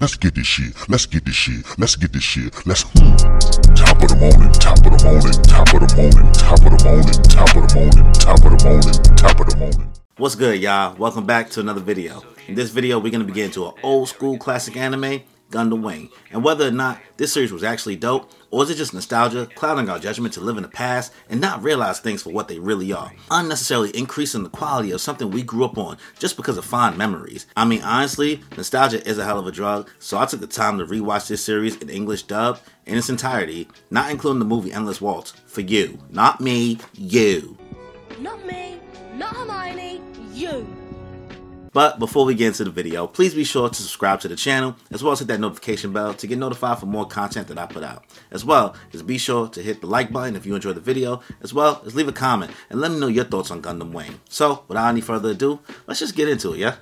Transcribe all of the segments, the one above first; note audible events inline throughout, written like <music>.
Let's get this shit. Let's get this shit. Let's get this shit. Let's. Hmm. Top of the morning. Top of the morning. Top of the morning. Top of the morning. Top of the morning. Top of the morning. Top of the morning. What's good, y'all? Welcome back to another video. In this video, we're gonna be getting to an old school classic anime, Gundam Wing, and whether or not this series was actually dope, or is it just nostalgia, clouding our judgment to live in the past and not realize things for what they really are, unnecessarily increasing the quality of something we grew up on just because of fond memories. I mean, honestly, nostalgia is a hell of a drug, so I took the time to rewatch this series in English dub in its entirety, not including the movie Endless Waltz, for you. Not me, you. Not me, not Hermione, you. But before we get into the video, please be sure to subscribe to the channel, as well as hit that notification bell to get notified for more content that I put out. As well as be sure to hit the like button if you enjoyed the video, as well as leave a comment and let me know your thoughts on Gundam Wing. So, without any further ado, let's just get into it, yeah?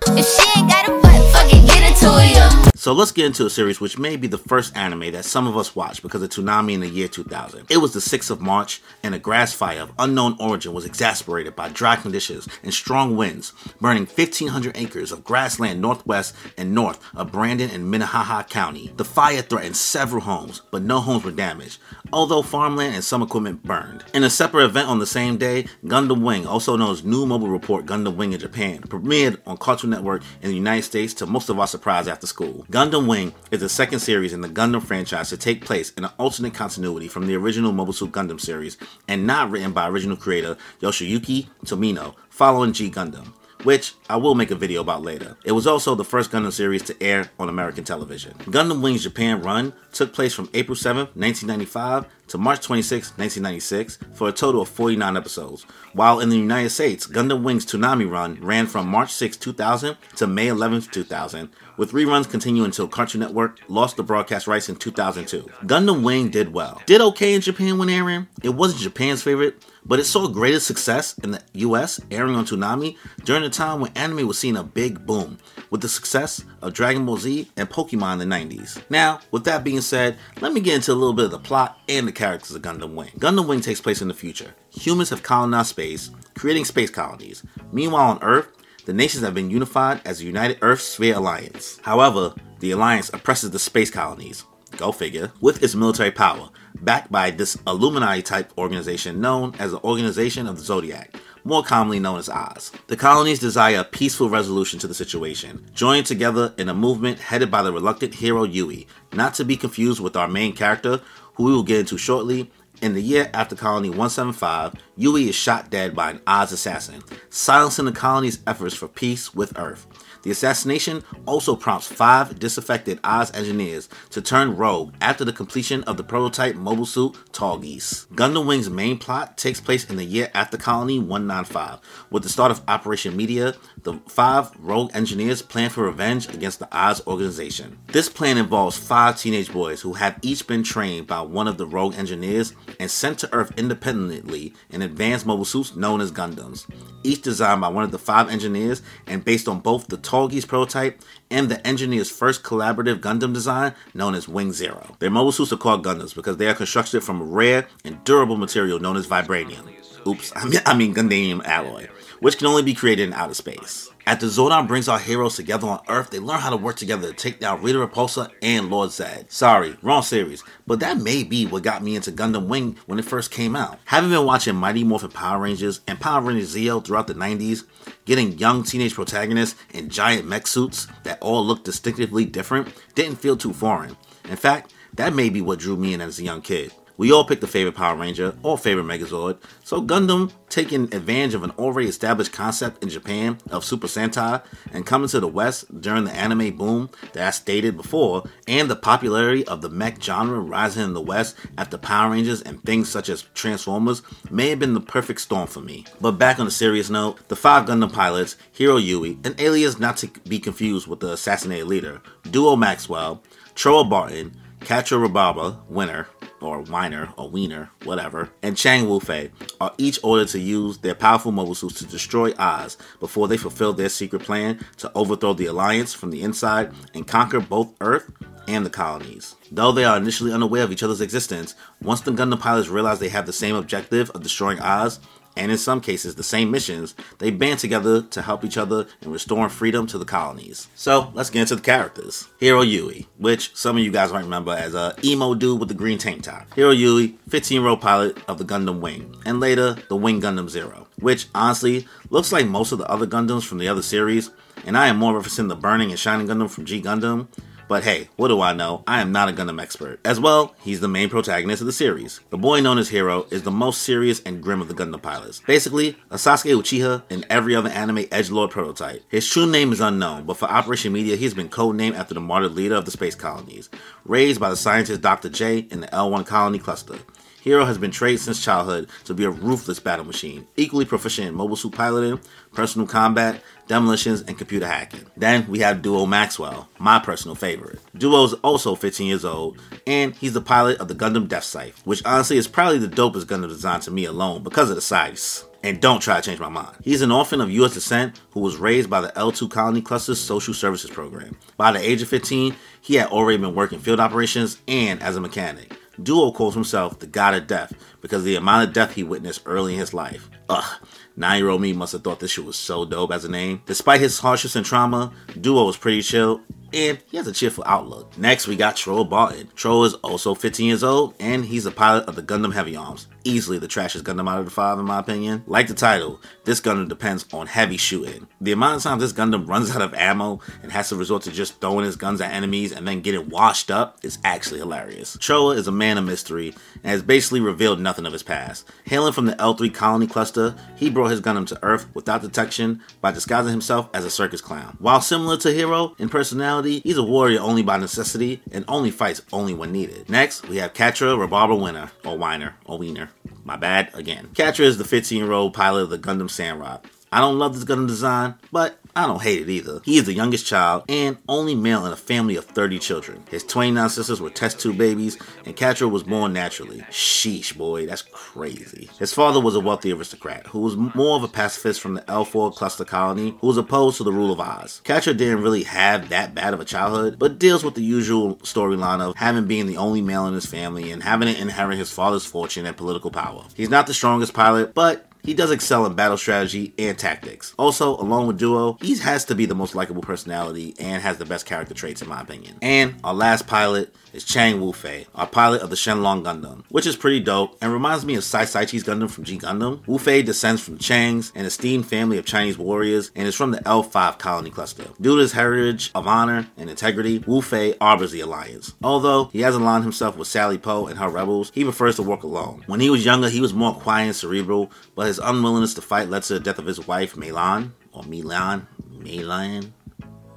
So let's get into a series which may be the first anime that some of us watched because of Toonami in the year 2000. It was the 6th of March, and a grass fire of unknown origin was exacerbated by dry conditions and strong winds, burning 1,500 acres of grassland northwest and north of Brandon and Minnehaha County. The fire threatened several homes, but no homes were damaged, although farmland and some equipment burned. In a separate event on the same day, Gundam Wing, also known as New Mobile Report Gundam Wing in Japan, premiered on Cartoon Network in the United States to most of our surprise after school. Gundam Wing is the second series in the Gundam franchise to take place in an alternate continuity from the original Mobile Suit Gundam series and not written by original creator Yoshiyuki Tomino following G Gundam which I will make a video about later. It was also the first Gundam series to air on American television. Gundam Wing's Japan run took place from April 7, 1995 to March 26, 1996 for a total of 49 episodes, while in the United States, Gundam Wing's Toonami run ran from March 6, 2000 to May 11, 2000, with reruns continuing until Cartoon Network lost the broadcast rights in 2002. Gundam Wing did well. Did okay in Japan when airing. It wasn't Japan's favorite, but it saw greater success in the US airing on Toonami during the time when anime was seeing a big boom with the success of Dragon Ball Z and Pokemon in the 90s. Now, with that being said, let me get into a little bit of the plot and the characters of Gundam Wing. Gundam Wing takes place in the future. Humans have colonized space, creating space colonies. Meanwhile, on Earth, the nations have been unified as the United Earth Sphere Alliance. However, the alliance oppresses the space colonies. Go figure. With its military power, backed by this Illuminati type organization known as the Organization of the Zodiac, more commonly known as Oz. The colonies desire a peaceful resolution to the situation, joining together in a movement headed by the reluctant hero Yuy, not to be confused with our main character, who we will get into shortly. In the year after Colony 175, Yuy is shot dead by an Oz assassin, silencing the colony's efforts for peace with Earth. The assassination also prompts five disaffected Oz engineers to turn rogue after the completion of the prototype mobile suit Tallgeese. Gundam Wing's main plot takes place in the year after Colony 195. With the start of Operation Meteor, the five rogue engineers plan for revenge against the Oz organization. This plan involves five teenage boys who have each been trained by one of the rogue engineers and sent to Earth independently in advanced mobile suits known as Gundams, each designed by one of the five engineers and based on both the Tallgeese prototype and the engineer's first collaborative Gundam design known as Wing Zero. Their mobile suits are called Gundams because they are constructed from a rare and durable material known as vibranium. Oops, <laughs> I mean, I mean alloy, which can only be created in outer space. After Zordon brings our heroes together on Earth, they learn how to work together to take down Rita Repulsa and Lord Zed. Sorry, wrong series, but that may be what got me into Gundam Wing when it first came out. Having been watching Mighty Morphin Power Rangers and Power Rangers Zeo throughout the 90s, getting young teenage protagonists in giant mech suits that all look distinctively different didn't feel too foreign. In fact, that may be what drew me in as a young kid. We all picked a favorite Power Ranger or favorite Megazord, so Gundam, taking advantage of an already established concept in Japan of Super Sentai and coming to the West during the anime boom that I stated before, and the popularity of the mech genre rising in the West after Power Rangers and things such as Transformers, may have been the perfect storm for me. But back on a serious note, the five Gundam pilots, Heero Yuy, an alias not to be confused with the assassinated leader, Duo Maxwell, Trowa Barton, Quatre Raberba, winner, or Weiner, or Wiener, whatever, and Chang Wufei are each ordered to use their powerful mobile suits to destroy Oz before they fulfill their secret plan to overthrow the Alliance from the inside and conquer both Earth and the colonies. Though they are initially unaware of each other's existence, once the Gundam pilots realize they have the same objective of destroying Oz, and in some cases the same missions, they band together to help each other in restoring freedom to the colonies. So let's get into the characters. Heero Yuy, which some of you guys might remember as a emo dude with the green tank top. Heero Yuy, 15 year old pilot of the Gundam Wing, and later the Wing Gundam Zero, which honestly looks like most of the other Gundams from the other series, and I am more referencing the Burning and Shining Gundam from G Gundam, but hey, what do I know? I am not a Gundam expert. As well, he's the main protagonist of the series. The boy known as Heero is the most serious and grim of the Gundam pilots. Basically, a Sasuke Uchiha and every other anime edgelord prototype. His true name is unknown, but for Operation Meteor, he's been codenamed after the martyred leader of the space colonies, raised by the scientist Dr. J in the L1 colony cluster. Heero has been trained since childhood to be a ruthless battle machine, equally proficient in mobile suit piloting, personal combat, demolitions, and computer hacking. Then we have Duo Maxwell, my personal favorite. Duo is also 15 years old, and he's the pilot of the Gundam Death Scythe, which honestly is probably the dopest Gundam design to me alone because of the size. And don't try to change my mind. He's an orphan of U.S. descent who was raised by the L2 Colony Cluster's Social Services Program. By the age of 15, he had already been working field operations and as a mechanic. Duo calls himself the God of Death because of the amount of death he witnessed early in his life. Ugh, nine year old me must have thought this shit was so dope as a name. Despite his hardships and trauma, Duo was pretty chill and he has a cheerful outlook. Next, we got Trowa Barton. Trowa is also 15 years old, and he's a pilot of the Gundam Heavy Arms. Easily the trashiest Gundam out of the five, in my opinion. Like the title, this Gundam depends on heavy shooting. The amount of times this Gundam runs out of ammo and has to resort to just throwing his guns at enemies and then getting washed up is actually hilarious. Trowa is a man of mystery and has basically revealed nothing of his past. Hailing from the L3 colony cluster, he brought his Gundam to Earth without detection by disguising himself as a circus clown. While similar to Heero in personality, he's a warrior only by necessity and only fights only when needed. Next, we have Quatre Raberba Winner, or Weiner, or Wiener. My bad again. Quatre is the 15 year old pilot of the Gundam Sandrock. I don't love this gun design, but I don't hate it either. He is the youngest child and only male in a family of 30 children. His 29 sisters were test tube babies, and Quatre was born naturally. Sheesh, boy, that's crazy. His father was a wealthy aristocrat who was more of a pacifist from the L4 cluster colony who was opposed to the rule of Oz. Quatre didn't really have that bad of a childhood, but deals with the usual storyline of having been the only male in his family and having to inherit his father's fortune and political power. He's not the strongest pilot, but he does excel in battle strategy and tactics. Also, along with Duo, he has to be the most likable personality and has the best character traits in my opinion. And our last pilot is Chang Wu-Fei, our pilot of the Shenlong Gundam, which is pretty dope and reminds me of Sai Saici's Gundam from G Gundam. Wu-Fei descends from Chang's, an esteemed family of Chinese warriors, and is from the L5 colony cluster. Due to his heritage of honor and integrity, Wu-Fei arbors the alliance. Although he hasn't aligned himself with Sally Po and her rebels, he prefers to work alone. When he was younger, he was more quiet and cerebral, but his unwillingness to fight led to the death of his wife, Melan, or Milan, Milan,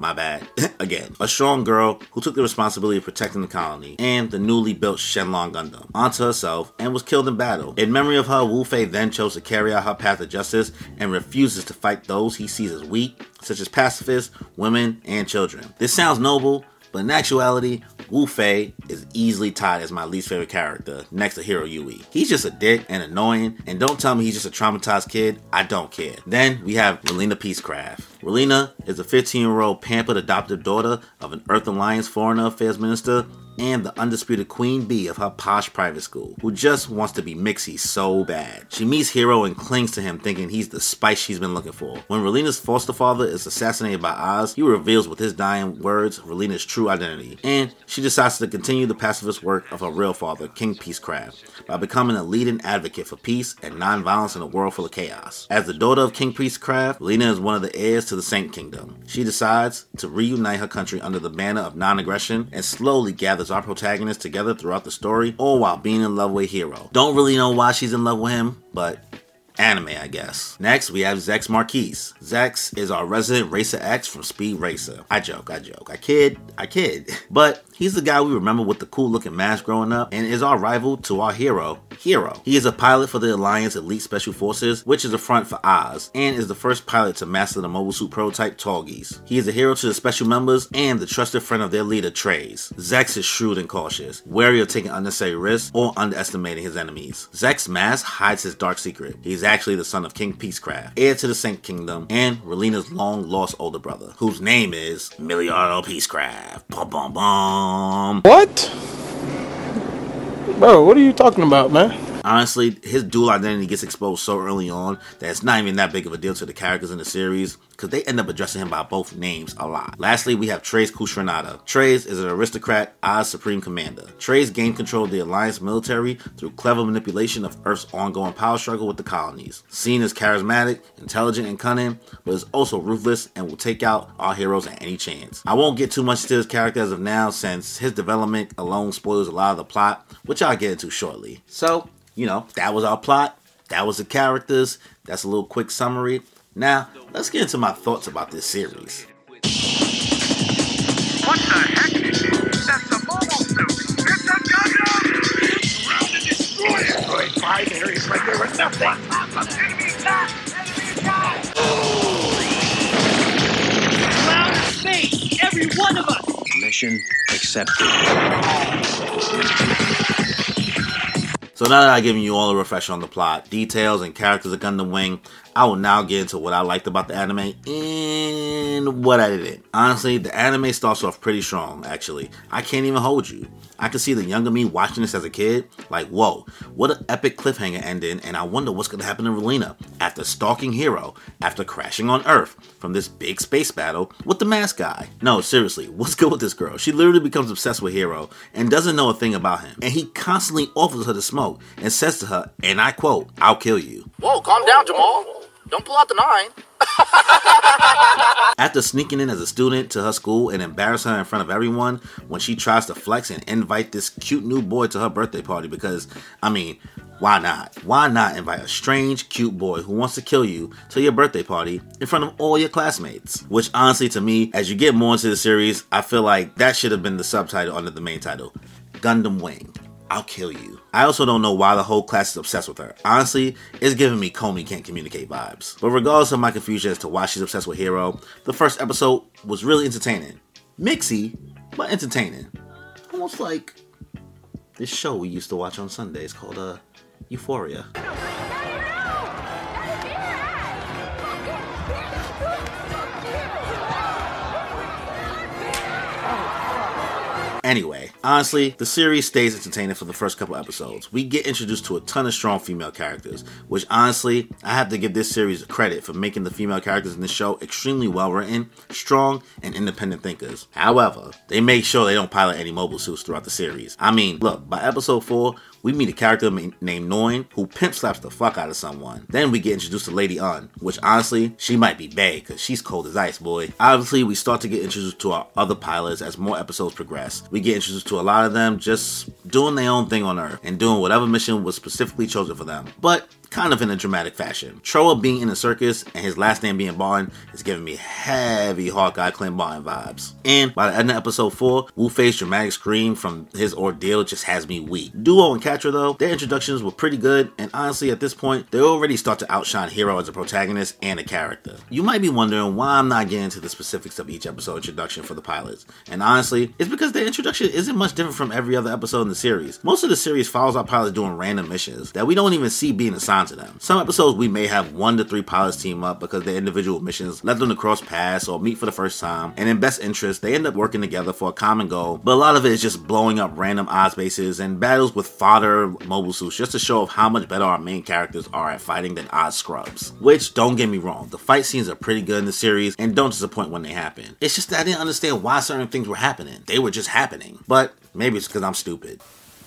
my bad. <laughs> Again, a strong girl who took the responsibility of protecting the colony and the newly built Shenlong Gundam onto herself and was killed in battle. In memory of her, Wu Fei then chose to carry out her path of justice and refuses to fight those he sees as weak, such as pacifists, women, and children. This sounds noble, but in actuality, Wu Fei is easily tied as my least favorite character next to Heero Yuy. He's just a dick and annoying, and don't tell me he's just a traumatized kid. I don't care. Then we have Relena Peacecraft. Relena is a 15 year old pampered adopted daughter of an Earth Alliance Foreign Affairs Minister and the undisputed queen bee of her posh private school, who just wants to be Mixie so bad. She meets Heero and clings to him, thinking he's the spice she's been looking for. When Relena's foster father is assassinated by Oz, he reveals with his dying words Relena's true identity, and she decides to continue the pacifist work of her real father, King Peacecraft, by becoming a leading advocate for peace and non-violence in a world full of chaos. As the daughter of King Peacecraft, Relena is one of the heirs to the Saint Kingdom. She decides to reunite her country under the banner of non-aggression and slowly gathers our protagonists together throughout the story, all while being in love with Heero. Don't really know why she's in love with him, but anime, I guess. Next, we have Zechs Merquise. Zechs is our resident Racer X from Speed Racer. I joke, I joke, I kid, I kid. <laughs> But he's the guy we remember with the cool looking mask growing up and is our rival to our hero, Heero. He is a pilot for the Alliance Elite Special Forces, which is a front for Oz, and is the first pilot to master the mobile suit prototype Tallgeese. He is a hero to the special members and the trusted friend of their leader, Treize. Zechs is shrewd and cautious, wary of taking unnecessary risks or underestimating his enemies. Zechs's mask hides his dark secret. He's actually the son of King Peacecraft, heir to the Saint Kingdom, and Relena's long lost older brother, whose name is Emiliano Peacecraft. Bum bum bum. What? Bro, what are you talking about, man? Honestly, his dual identity gets exposed so early on that it's not even that big of a deal to the characters in the series because they end up addressing him by both names a lot. Lastly, we have Treize Khushrenada. Treize is an aristocrat, Oz Supreme Commander. Treize gained control of the Alliance military through clever manipulation of Earth's ongoing power struggle with the colonies. Seen as charismatic, intelligent, and cunning, but is also ruthless and will take out our heroes at any chance. I won't get too much to his character as of now since his development alone spoils a lot of the plot, which I'll get into shortly. So, you know, that was our plot. That was the characters. That's a little quick summary. Now, let's get into my thoughts about this series. What the heck? That's the mobile suit! It's a Gundam! Round and destroy it! Destroyed five areas like there was nothing! Enemy attack! Enemy attack! Ground and space, every one of us. Mission accepted. So now that I've given you all a refresher on the plot, details, and characters of Gundam Wing, I will now get into what I liked about the anime and what I didn't. Honestly, the anime starts off pretty strong, actually. I can't even hold you. I can see the younger me watching this as a kid, like, whoa, what an epic cliffhanger ending, and I wonder what's gonna happen to Relena after stalking Heero, after crashing on Earth from this big space battle with the mask guy. No, seriously, what's good with this girl? She literally becomes obsessed with Heero and doesn't know a thing about him, and he constantly offers her the smoke and says to her, and I quote, I'll kill you. Whoa, calm down, Jamal. Don't pull out the nine. <laughs> After sneaking in as a student to her school and embarrass her in front of everyone when she tries to flex and invite this cute new boy to her birthday party because, I mean, why not? Why not invite a strange, cute boy who wants to kill you to your birthday party in front of all your classmates? Which, honestly, to me, as you get more into the series, I feel like that should have been the subtitle under the main title Gundam Wing. I'll kill you. I also don't know why the whole class is obsessed with her. Honestly, it's giving me Komi can't communicate vibes. But regardless of my confusion as to why she's obsessed with Heero, the first episode was really entertaining. Mixy, but entertaining. Almost like this show we used to watch on Sundays called uh, Euphoria. Anyway, honestly, the series stays entertaining for the first couple episodes. We get introduced to a ton of strong female characters, which honestly, I have to give this series credit for making the female characters in this show extremely well written, strong, and independent thinkers. However, they make sure they don't pilot any mobile suits throughout the series. I mean, look, by episode 4, we meet a character named Noin who pimp slaps the fuck out of someone. Then we get introduced to Lady Une, which honestly, she might be bae because she's cold as ice, boy. Obviously, we start to get introduced to our other pilots as more episodes progress. We get introduced to a lot of them just doing their own thing on Earth and doing whatever mission was specifically chosen for them. But kind of in a dramatic fashion. Trowa being in a circus and his last name being Barton is giving me heavy Hawkeye Clint Barton vibes. And by the end of episode 4, Wu Fei's dramatic scream from his ordeal just has me weak. Duo and Quatre though, their introductions were pretty good, and honestly at this point, they already start to outshine Heero as a protagonist and a character. You might be wondering why I'm not getting to the specifics of each episode introduction for the pilots. And honestly, it's because their introduction isn't much different from every other episode in the series. Most of the series follows our pilots doing random missions that we don't even see being assigned to them. Some episodes we may have one to three pilots team up because their individual missions led them to cross paths or meet for the first time, and in best interest, they end up working together for a common goal. But a lot of it is just blowing up random Oz bases and battles with fodder mobile suits just to show off how much better our main characters are at fighting than odd scrubs. Which, don't get me wrong, the fight scenes are pretty good in the series and don't disappoint when they happen. It's just that I didn't understand why certain things were happening. They were just happening. But maybe it's because I'm stupid.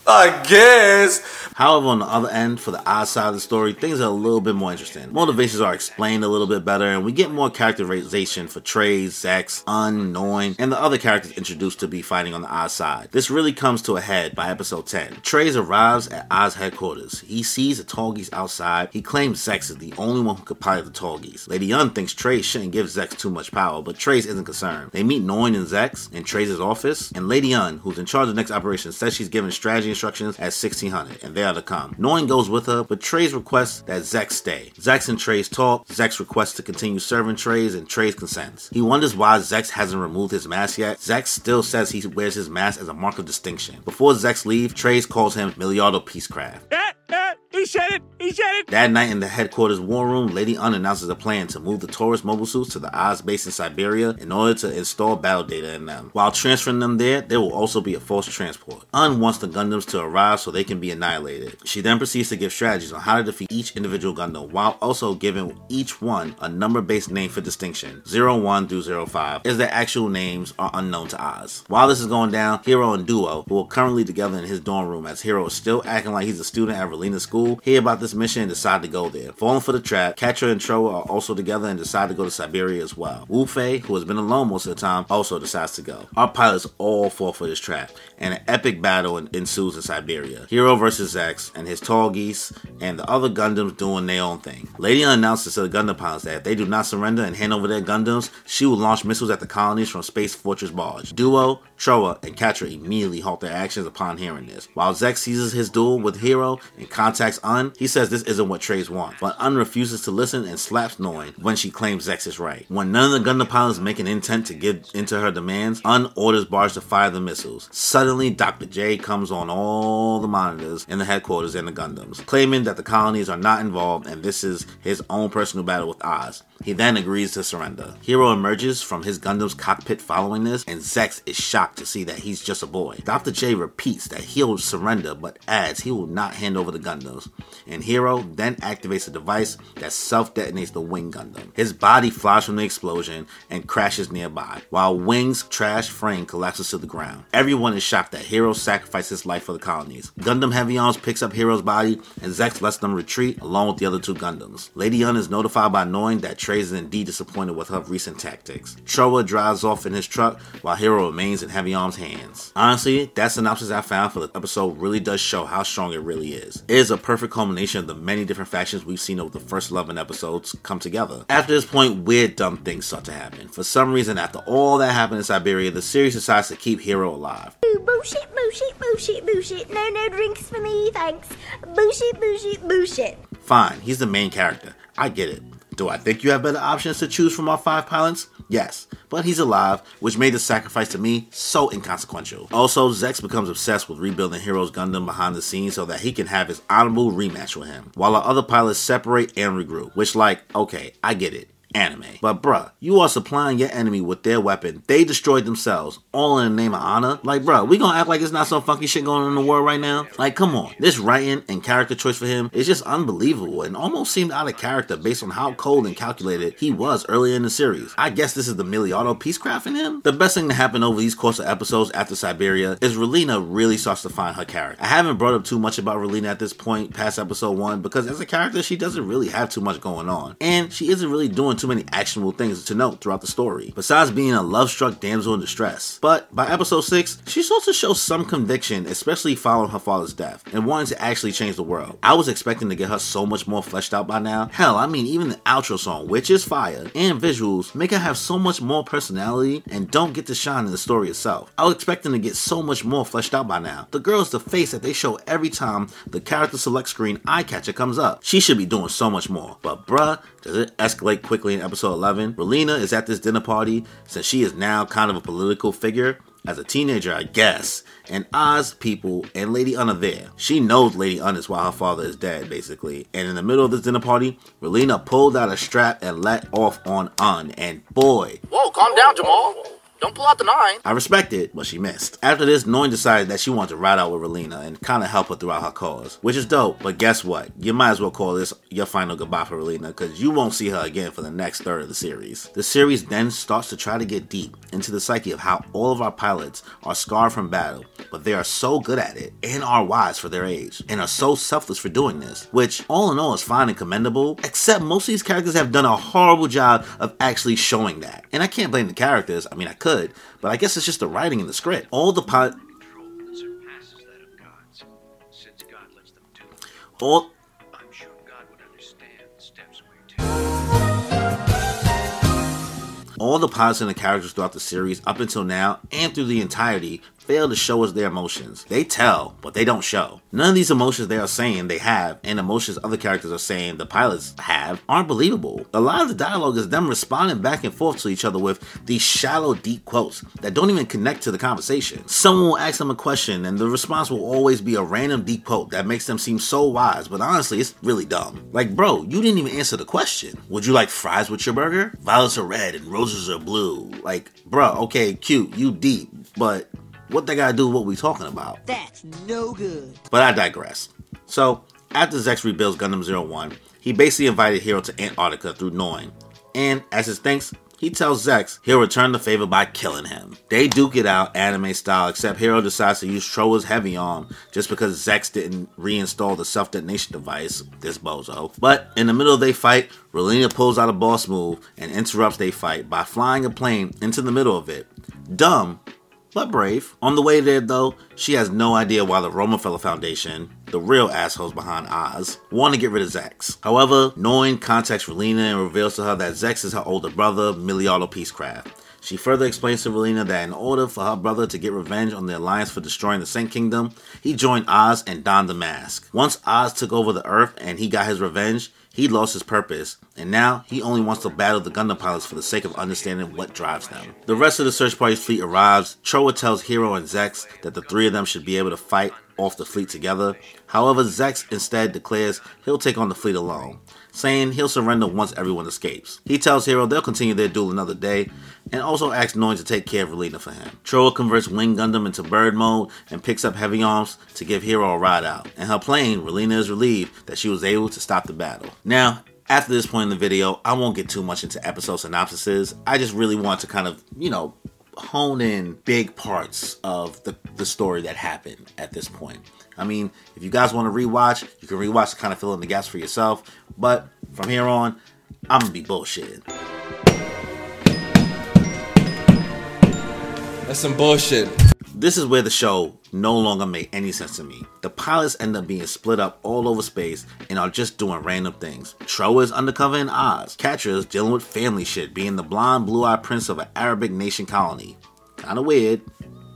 I guess. However, on the other end, for the Oz side of the story, things are a little bit more interesting. Motivations are explained a little bit better, and we get more characterization for Treize, Zechs, Unknown, and the other characters introduced to be fighting on the Oz side. This really comes to a head by episode 10. Treize arrives at Oz headquarters. He sees the Tallgeese outside. He claims Zechs is the only one who could pilot the Tallgeese. Lady Une thinks Treize shouldn't give Zechs too much power, but Treize isn't concerned. They meet Noin and Zechs in Treize's office, and Lady Une, who's in charge of the next operation, says she's given strategy instructions at 1600, and they are to come. Noin goes with her, but Treize requests that Zechs stay. Zechs and Treize talk. Zechs requests to continue serving Treize, and Treize consents. He wonders why Zechs hasn't removed his mask yet. Zechs still says he wears his mask as a mark of distinction. Before Zechs leave, Treize calls him Milliardo Peacecraft. Eh, eh. He said it! He said it! That night in the headquarters war room, Lady Une announces a plan to move the Taurus mobile suits to the Oz base in Siberia in order to install battle data in them. While transferring them there, there will also be a forced transport. Une wants the Gundams to arrive so they can be annihilated. She then proceeds to give strategies on how to defeat each individual Gundam, while also giving each one a number-based name for distinction. 01 through 05, as their actual names are unknown to Oz. While this is going down, Heero and Duo, who are currently together in his dorm room as Heero is still acting like he's a student at Relena School, hear about this mission and decide to go there. Falling for the trap, Quatre and Trowa are also together and decide to go to Siberia as well. Wu Fei, who has been alone most of the time, also decides to go. Our pilots all fall for this trap, and an epic battle ensues in Siberia. Heero versus X, and his Tallgeese, and the other Gundams doing their own thing. Lady announces to the Gundam pilots that if they do not surrender and hand over their Gundams, she will launch missiles at the colonies from Space Fortress Barge. Duo, Trowa, and Quatre immediately halt their actions upon hearing this. While Zek seizes his duel with Heero and contacts Une, he says this isn't what Treize want, but Une refuses to listen and slaps Noin when she claims Zechs is right. When none of the Gundam pilots make an intent to give into her demands, Une orders Barge to fire the missiles. Suddenly, Dr. J comes on all the monitors in the headquarters and the Gundams, claiming that the colonies are not involved and this is his own personal battle with Oz. He then agrees to surrender. Heero emerges from his Gundam's cockpit following this, and Zechs is shocked to see that he's just a boy. Dr. J repeats that he'll surrender, but adds he will not hand over the Gundams. And Heero then activates a device that self detonates the Wing Gundam. His body flies from the explosion and crashes nearby, while Wing's trash frame collapses to the ground. Everyone is shocked that Heero sacrificed his life for the colonies. Gundam Heavy Arms picks up Heero's body, and Zechs lets them retreat along with the other two Gundams. Lady Une is notified by Noin that Treize is indeed disappointed with her recent tactics. Trowa drives off in his truck while Heero remains in Heavy Arms' hands. Honestly, that synopsis I found for the episode really does show how strong it really is. It is a perfect culmination of the many different factions we've seen over the first 11 episodes come together. After this point, weird dumb things start to happen. For some reason, after all that happened in Siberia, the series decides to keep Heero alive. Bullshit, bullshit, bullshit, bullshit. No, no drinks for me, thanks. Bullshit, bullshit, bullshit. Fine, he's the main character. I get it. Do I think you have better options to choose from our five pilots? Yes, but he's alive, which made the sacrifice to me so inconsequential. Also, Zechs becomes obsessed with rebuilding Heero's Gundam behind the scenes so that he can have his honorable rematch with him, while our other pilots separate and regroup. Which, like, okay, I get it anime. But bruh, you are supplying your enemy with their weapon. They destroyed themselves, all in the name of honor. Like, bruh, we gonna act like it's not some funky shit going on in the world right now? Like, come on. This writing and character choice for him is just unbelievable and almost seemed out of character based on how cold and calculated he was earlier in the series. I guess this is the Milliardo Peacecraft in him? The best thing to happen over these course of episodes after Siberia is Relena really starts to find her character. I haven't brought up too much about Relena at this point past episode 1 because as a character, she doesn't really have too much going on. And she isn't really doing too many actionable things to note throughout the story, besides being a love struck damsel in distress. But by episode 6, she starts to show some conviction, especially following her father's death, and wanting to actually change the world. I was expecting to get her so much more fleshed out by now. Hell, I mean, even the outro song, which is fire, and visuals, make her have so much more personality and don't get to shine in the story itself. I was expecting to get so much more fleshed out by now. The girl is the face that they show every time the character select screen eye catcher comes up. She should be doing so much more. But bruh, does it escalate quickly in episode 11? Relena is at this dinner party since she is now kind of a political figure. As a teenager, I guess, and Oz people and Lady Une are there. She knows Lady Une is why her father is dead, basically. And in the middle of this dinner party, Relena pulled out a strap and let off on Une, and boy, Whoa, calm down, Jamal. Don't pull out the nine. I respect it, but she missed. After this, Noin decided that she wanted to ride out with Relena and kind of help her throughout her cause, which is dope. But guess what? You might as well call this your final goodbye for Relena because you won't see her again for the next third of the series. The series then starts to try to get deep into the psyche of how all of our pilots are scarred from battle, but they are so good at it and are wise for their age and are so selfless for doing this, which all in all is fine and commendable, except most of these characters have done a horrible job of actually showing that. And I can't blame the characters, I mean, I could, but I guess it's just the writing in the script. All the it. All, sure all the the characters throughout the series up until now and through the entirety fail to show us their emotions. They tell, but they don't show. None of these emotions they are saying they have, and emotions other characters are saying the pilots have, aren't believable. A lot of the dialogue is them responding back and forth to each other with these shallow, deep quotes that don't even connect to the conversation. Someone will ask them a question, and the response will always be a random deep quote that makes them seem so wise, but honestly, it's really dumb. Like, bro, you didn't even answer the question. Would you like fries with your burger? Violets are red and roses are blue. Like, bro, okay, cute, you deep, but what they gotta do with what we talking about? That's no good. But I digress. So, after Zechs rebuilds Gundam 01, he basically invited Heero to Antarctica through Noin. And as his thanks, he tells Zechs he'll return the favor by killing him. They duke it out anime style, except Heero decides to use Trowa's heavy arm just because Zechs didn't reinstall the self detonation device, this bozo. But in the middle of their fight, Relena pulls out a boss move and interrupts their fight by flying a plane into the middle of it. Dumb, but brave. On the way there, though, she has no idea why the Romefeller Foundation, the real assholes behind Oz, want to get rid of Zechs. However, Noin contacts Relena and reveals to her that Zechs is her older brother, Milliardo Peacecraft. She further explains to Relena that in order for her brother to get revenge on the Alliance for destroying the Saint Kingdom, he joined Oz and donned the mask. Once Oz took over the Earth and he got his revenge, he lost his purpose, and now he only wants to battle the Gundam pilots for the sake of understanding what drives them. The rest of the search party's fleet arrives. Trowa tells Heero and Zechs that the three of them should be able to fight off the fleet together. However, Zechs instead declares he'll take on the fleet alone, saying he'll surrender once everyone escapes. He tells Heero they'll continue their duel another day, and also asks Noin to take care of Relena for him. Trowa converts Wing Gundam into bird mode and picks up heavy arms to give Heero a ride out. In her plane, Relena is relieved that she was able to stop the battle. Now, after this point in the video, I won't get too much into episode synopsises. I just really want to kind of, you know, hone in big parts of the, the story that happened at this point. I mean, if you guys want to rewatch, you can rewatch to kind of fill in the gaps for yourself. But from here on, I'm gonna be bullshitting. That's some bullshit. This is where the show no longer made any sense to me. The pilots end up being split up all over space and are just doing random things. Trowa is undercover in Oz. Quatre is dealing with family shit, being the blonde, blue-eyed prince of an Arabic nation colony. Kinda weird.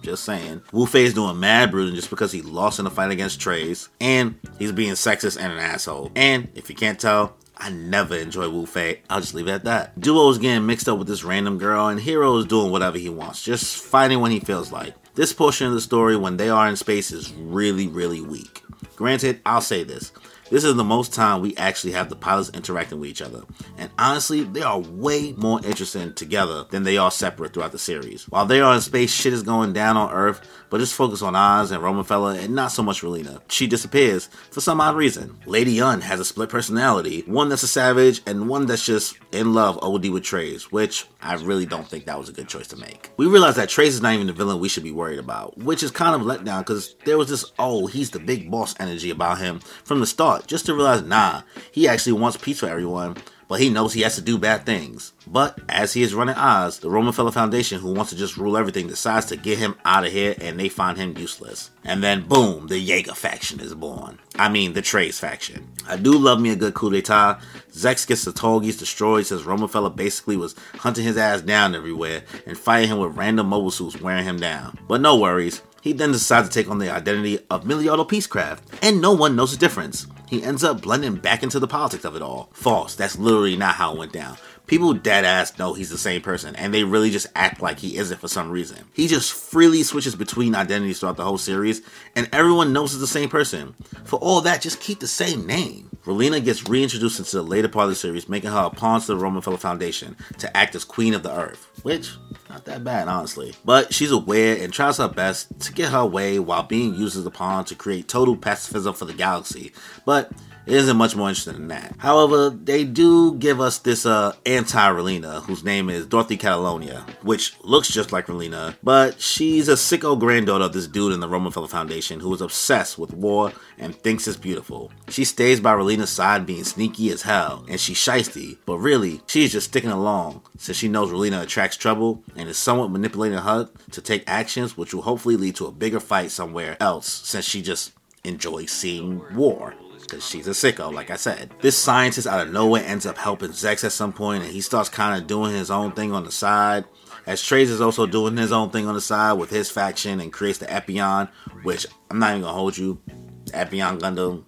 Just saying. Wu Fei is doing mad brooding just because he lost in the fight against Treize. And he's being sexist and an asshole. And if you can't tell, I never enjoy Wu Fei. I'll just leave it at that. Duo is getting mixed up with this random girl, and Heero is doing whatever he wants, just fighting when he feels like. This portion of the story, when they are in space, is really, really weak. Granted, I'll say this. This is the most time we actually have the pilots interacting with each other. And honestly, they are way more interesting together than they are separate throughout the series. While they are in space, shit is going down on Earth, but just focus on Oz and Romanfella and not so much Relena. She disappears for some odd reason. Lady Une has a split personality, one that's a savage and one that's just in love OD with Treize, which I really don't think that was a good choice to make. We realize that Treize is not even the villain we should be worried about, which is kind of let down because there was this, oh, he's the big boss energy about him from the start, just to realize, nah, he actually wants peace for everyone, but he knows he has to do bad things. But as he is running Oz, the Roman Romanfella Foundation, who wants to just rule everything, decides to get him out of here and they find him useless. And then boom, the Jaeger faction is born. I mean, the Treize faction. I do love me a good coup d'etat. Zechs gets the Tallgeese destroyed since Romanfella basically was hunting his ass down everywhere and fighting him with random mobile suits wearing him down. But no worries, he then decides to take on the identity of Milliardo Peacecraft, and no one knows the difference. He ends up blending back into the politics of it all. False, that's literally not how it went down. People dead ass know he's the same person, and they really just act like he isn't for some reason. He just freely switches between identities throughout the whole series, and everyone knows it's the same person. For all that, just keep the same name. Relena gets reintroduced into the later part of the series, making her a pawn to the Romanfella Foundation to act as Queen of the Earth, which not that bad, honestly. But she's aware and tries her best to get her way while being used as a pawn to create total pacifism for the galaxy. But it isn't much more interesting than that. However, they do give us this uh, anti-Relena, whose name is Dorothy Catalonia, which looks just like Relena, but she's a sicko granddaughter of this dude in the Romanfella Foundation who is obsessed with war and thinks it's beautiful. She stays by Relena's side being sneaky as hell, and she's shisty, but really, she's just sticking along since she knows Relena attracts trouble and is somewhat manipulating her to take actions which will hopefully lead to a bigger fight somewhere else since she just enjoys seeing war because she's a sicko, like I said. This scientist out of nowhere ends up helping Zechs at some point, and he starts kind of doing his own thing on the side. as Treize is also doing his own thing on the side with his faction and creates the Epyon, which I'm not even gonna hold you. Epyon Gundam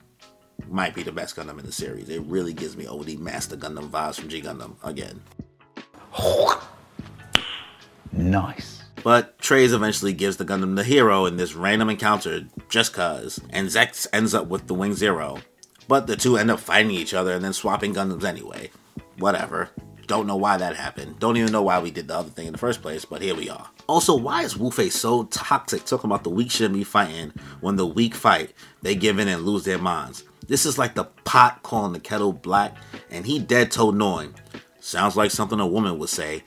might be the best Gundam in the series. It really gives me OD Master Gundam vibes from G Gundam again. Nice. But Treize eventually gives the Gundam the hero in this random encounter just cuz, and Zechs ends up with the Wing Zero. But the two end up fighting each other and then swapping Gundams anyway. Whatever. Don't know why that happened. Don't even know why we did the other thing in the first place, but here we are. Also, why is Wu Fei so toxic talking about the weak shouldn't be fighting when the weak fight, they give in and lose their minds? This is like the pot calling the kettle black, and he dead toe knowing. Sounds like something a woman would say.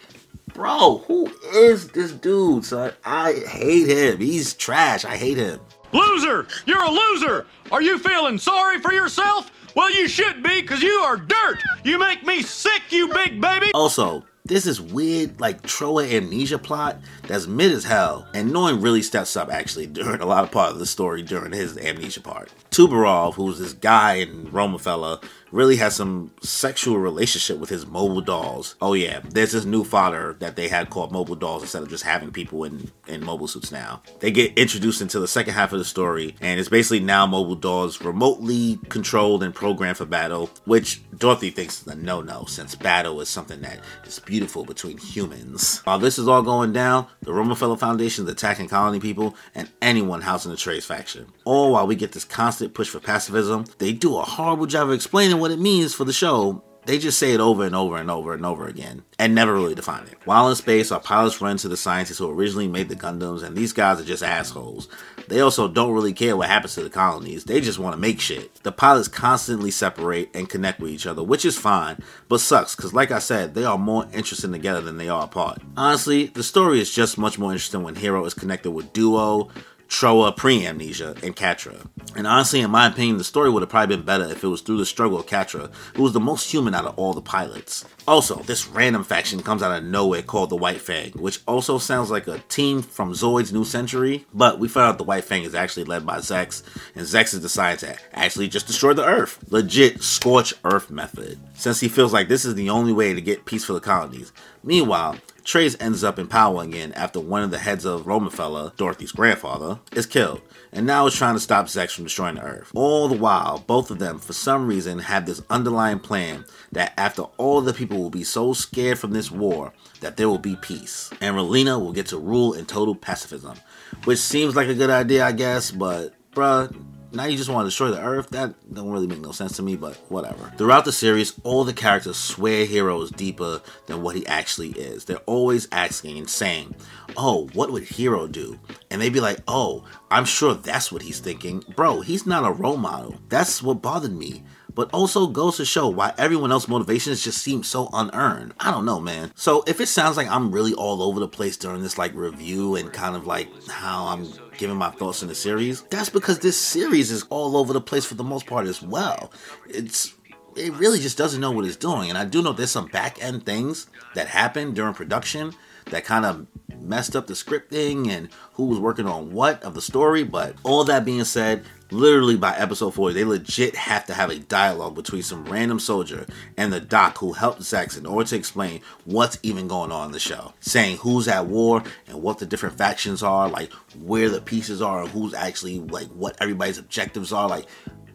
Bro, who is this dude, son? I hate him. He's trash. I hate him. Loser! You're a loser! Are you feeling sorry for yourself? Well, you should be, because you are dirt! You make me sick, you big baby! Also, this weird, like, Trowa amnesia plot that's mid as hell, and Noin really steps up actually <laughs> during a lot of part of the story during his amnesia part. Tubarov, who's this guy in Romefeller, really has some sexual relationship with his mobile dolls. Oh yeah, there's this new fodder that they had called mobile dolls instead of just having people in, in mobile suits now. They get introduced into the second half of the story, and it's basically now mobile dolls remotely controlled and programmed for battle, which Dorothy thinks is a no-no since battle is something that is beautiful between humans. While this is all going down, the Romefeller Foundation is attacking colony people and anyone housing the Treize faction. All while we get this constant push for pacifism, they do a horrible job of explaining what it means for the show. They just say it over and over and over and over again and never really define it. While in space, our pilots run to the scientists who originally made the Gundams, and these guys are just assholes. They also don't really care what happens to the colonies, they just want to make shit. The pilots constantly separate and connect with each other, which is fine, but sucks because, like I said, they are more interesting together than they are apart. Honestly, the story is just much more interesting when Heero is connected with Duo, Trowa pre amnesia, and Quatre. And honestly, in my opinion, the story would have probably been better if it was through the struggle of Quatre, who was the most human out of all the pilots. Also, this random faction comes out of nowhere called the White Fang, which also sounds like a team from Zoid's New Century, but we found out the White Fang is actually led by Zechs, and Zechs is decided to actually just destroy the Earth. Legit scorch Earth method, since he feels like this is the only way to get peace for the colonies. Meanwhile, Treize ends up in power again after one of the heads of Romefeller, Dorothy's grandfather, is killed, and now is trying to stop Zechs from destroying the Earth. All the while, both of them, for some reason, have this underlying plan that after all the people will be so scared from this war that there will be peace, and Relena will get to rule in total pacifism, which seems like a good idea, I guess, but bruh, now you just want to destroy the earth? That don't really make no sense to me but whatever. Throughout the series all the characters swear hero is deeper than what he actually is. They're always asking and saying oh what would hero do? And they'd be like oh i'm sure that's what he's thinking. Bro he's not a role model. That's what bothered me but also goes to show why everyone else's motivations just seem so unearned. I don't know, man. So if it sounds like I'm really all over the place during this like review and kind of like how I'm giving my thoughts in the series, that's because this series is all over the place for the most part as well. It's it really just doesn't know what it's doing. And I do know there's some back end things that happened during production that kind of messed up the scripting and who was working on what of the story. But all that being said, literally by episode 40, they legit have to have a dialogue between some random soldier and the doc who helped Zechs in order to explain what's even going on in the show. Saying who's at war and what the different factions are, like where the pieces are, and who's actually like what everybody's objectives are. Like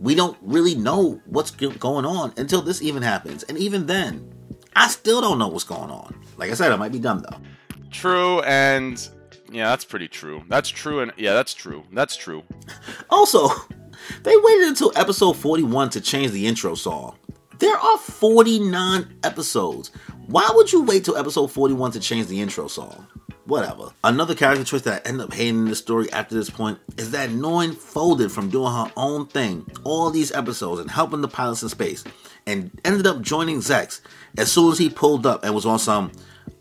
we don't really know what's going on until this even happens. And even then, I still don't know what's going on. Like I said, I might be dumb though. True, and yeah, that's pretty true. That's true, and yeah, that's true. That's true. Also, they waited until episode 41 to change the intro song. There are 49 episodes. Why would you wait till episode 41 to change the intro song? Whatever. Another character choice that I end up hating in the story after this point is that Noin folded from doing her own thing all these episodes and helping the pilots in space and ended up joining Zechs as soon as he pulled up and was on some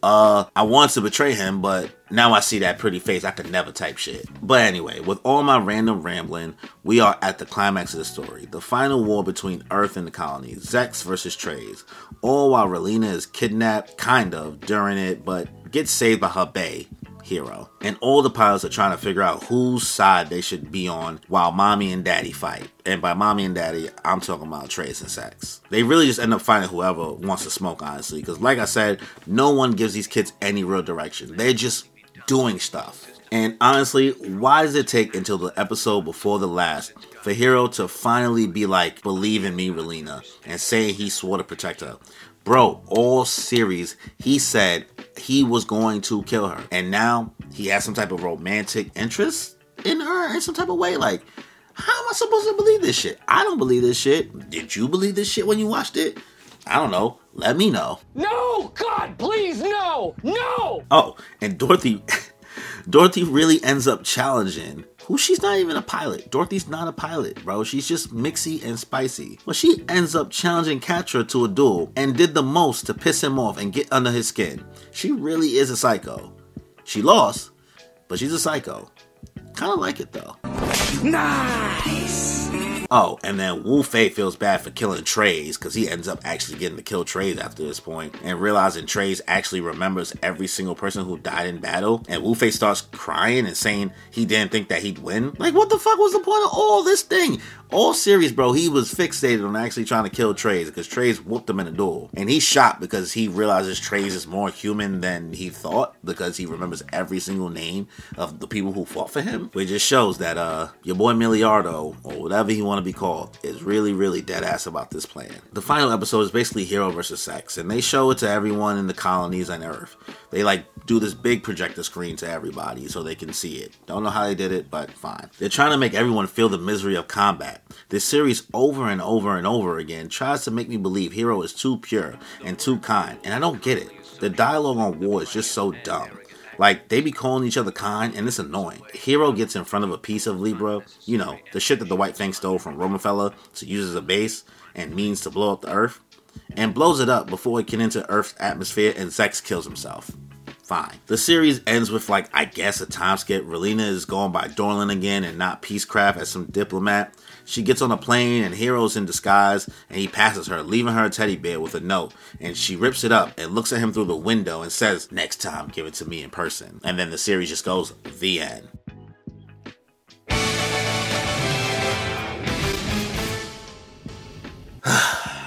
uh, I wanted to betray him, but now I see that pretty face. I could never type shit. But anyway, with all my random rambling, we are at the climax of the story. The final war between Earth and the colonies. Zechs versus Treize. All while Relena is kidnapped, kind of, during it, but gets saved by her bae. Heero. And all the pilots are trying to figure out whose side they should be on while mommy and daddy fight. And by mommy and daddy, I'm talking about Treize and Zechs. They really just end up finding whoever wants to smoke, honestly. Because, like I said, no one gives these kids any real direction. They're just doing stuff. And honestly, why does it take until the episode before the last for Heero to finally be like, believe in me, Relena, and say he swore to protect her? Bro, all series, he said he was going to kill her. And now he has some type of romantic interest in her in some type of way. Like, how am I supposed to believe this shit? I don't believe this shit. Did you believe this shit when you watched it? I don't know. Let me know. No! God, please, no! No! Oh, and Dorothy <laughs> Dorothy really ends up challenging who she's not even a pilot. Dorothy's not a pilot, bro. She's just mixy and spicy. But she ends up challenging Quatre to a duel and did the most to piss him off and get under his skin. She really is a psycho. She lost, but she's a psycho. Kind of like it though. Nice! Oh, and then Wu Fei feels bad for killing Treize because he ends up actually getting to kill Treize after this point, and realizing Treize actually remembers every single person who died in battle. And Wu Fei starts crying and saying he didn't think that he'd win. Like, what the fuck was the point of all this thing? All series, bro, he was fixated on actually trying to kill Treize because Treize whooped him in a duel. And he's shot because he realizes Treize is more human than he thought because he remembers every single name of the people who fought for him. Which just shows that uh your boy Milliardo, or whatever he want to be called, is really, really dead ass about this plan. The final episode is basically Heero versus Zechs, and they show it to everyone in the colonies on Earth. They like do this big projector screen to everybody so they can see it. Don't know how they did it, but fine. They're trying to make everyone feel the misery of combat. This series over and over and over again tries to make me believe Heero is too pure and too kind, and I don't get it. The dialogue on war is just so dumb. Like, they be calling each other kind, and it's annoying. Heero gets in front of a piece of Libra, you know, the shit that the White Fang stole from Romefeller to use as a base and means to blow up the Earth, and blows it up before it can enter Earth's atmosphere, and Zechs kills himself. Fine. The series ends with, like, I guess a time skip. Relena is going by Darlian again and not Peacecraft as some diplomat. She gets on a plane and Heero's in disguise and he passes her, leaving her a teddy bear with a note. And she rips it up and looks at him through the window and says, Next time, give it to me in person. And then the series just goes, The end.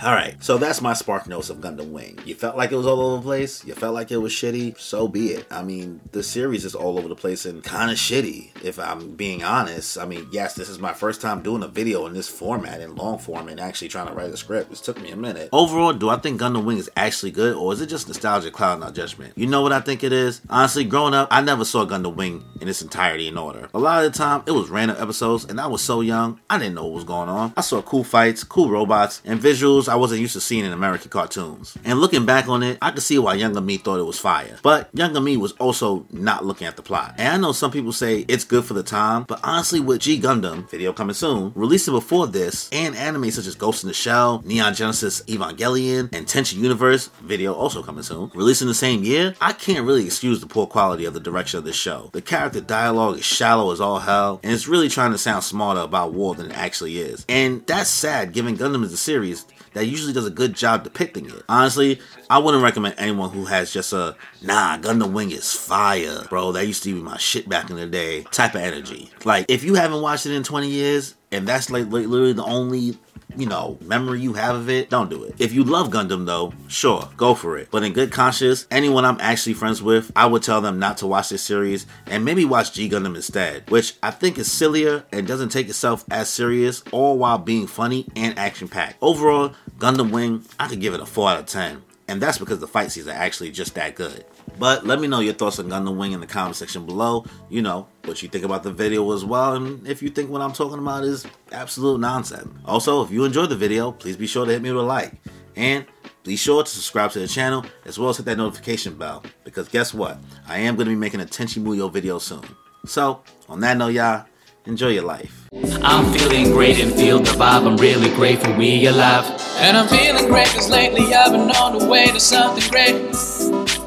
All right, so that's my spark notes of Gundam Wing. You felt like it was all over the place. You felt like it was shitty. So be it. I mean, the series is all over the place and kind of shitty. If I'm being honest, I mean, yes, this is my first time doing a video in this format, in long form, and actually trying to write a script. It took me a minute. Overall, do I think Gundam Wing is actually good, or is it just nostalgia our judgment? You know what I think it is? Honestly, growing up, I never saw Gundam Wing in its entirety in order. A lot of the time, it was random episodes, and I was so young, I didn't know what was going on. I saw cool fights, cool robots, and visuals I wasn't used to seeing in American cartoons. And looking back on it, I could see why younger me thought it was fire. But younger me was also not looking at the plot. And I know some people say it's good for the time, but honestly, with G Gundam, video coming soon, releasing before this, and anime such as Ghost in the Shell, Neon Genesis Evangelion, and Tenchi Universe, video also coming soon, releasing the same year, I can't really excuse the poor quality of the direction of this show. The character dialogue is shallow as all hell, and it's really trying to sound smarter about war than it actually is. And that's sad given Gundam is a series that usually does a good job depicting it. Honestly, I wouldn't recommend anyone who has just a nah, Gundam Wing is fire, bro. That used to be my shit back in the day type of energy. Like, if you haven't watched it in 20 years, and that's like literally the only you know, memory you have of it, don't do it. If you love Gundam though, sure, go for it. But in good conscience, anyone I'm actually friends with, I would tell them not to watch this series and maybe watch G Gundam instead, which I think is sillier and doesn't take itself as serious, all while being funny and action packed. Overall, Gundam Wing, I could give it a 4 out of 10. And that's because the fight scenes are actually just that good. But let me know your thoughts on Gundam Wing in the comment section below. You know, what you think about the video as well, and if you think what I'm talking about is absolute nonsense. Also, if you enjoyed the video, please be sure to hit me with a like. And be sure to subscribe to the channel, as well as hit that notification bell, because guess what? I am going to be making a Tenchi Muyo video soon. So, on that note, y'all, enjoy your life. I'm feeling great and feel the vibe. I'm really grateful we alive. And I'm feeling great cause lately I've been on the way to something great.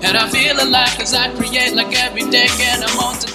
And I feel alive cause I create like every day and I'm on to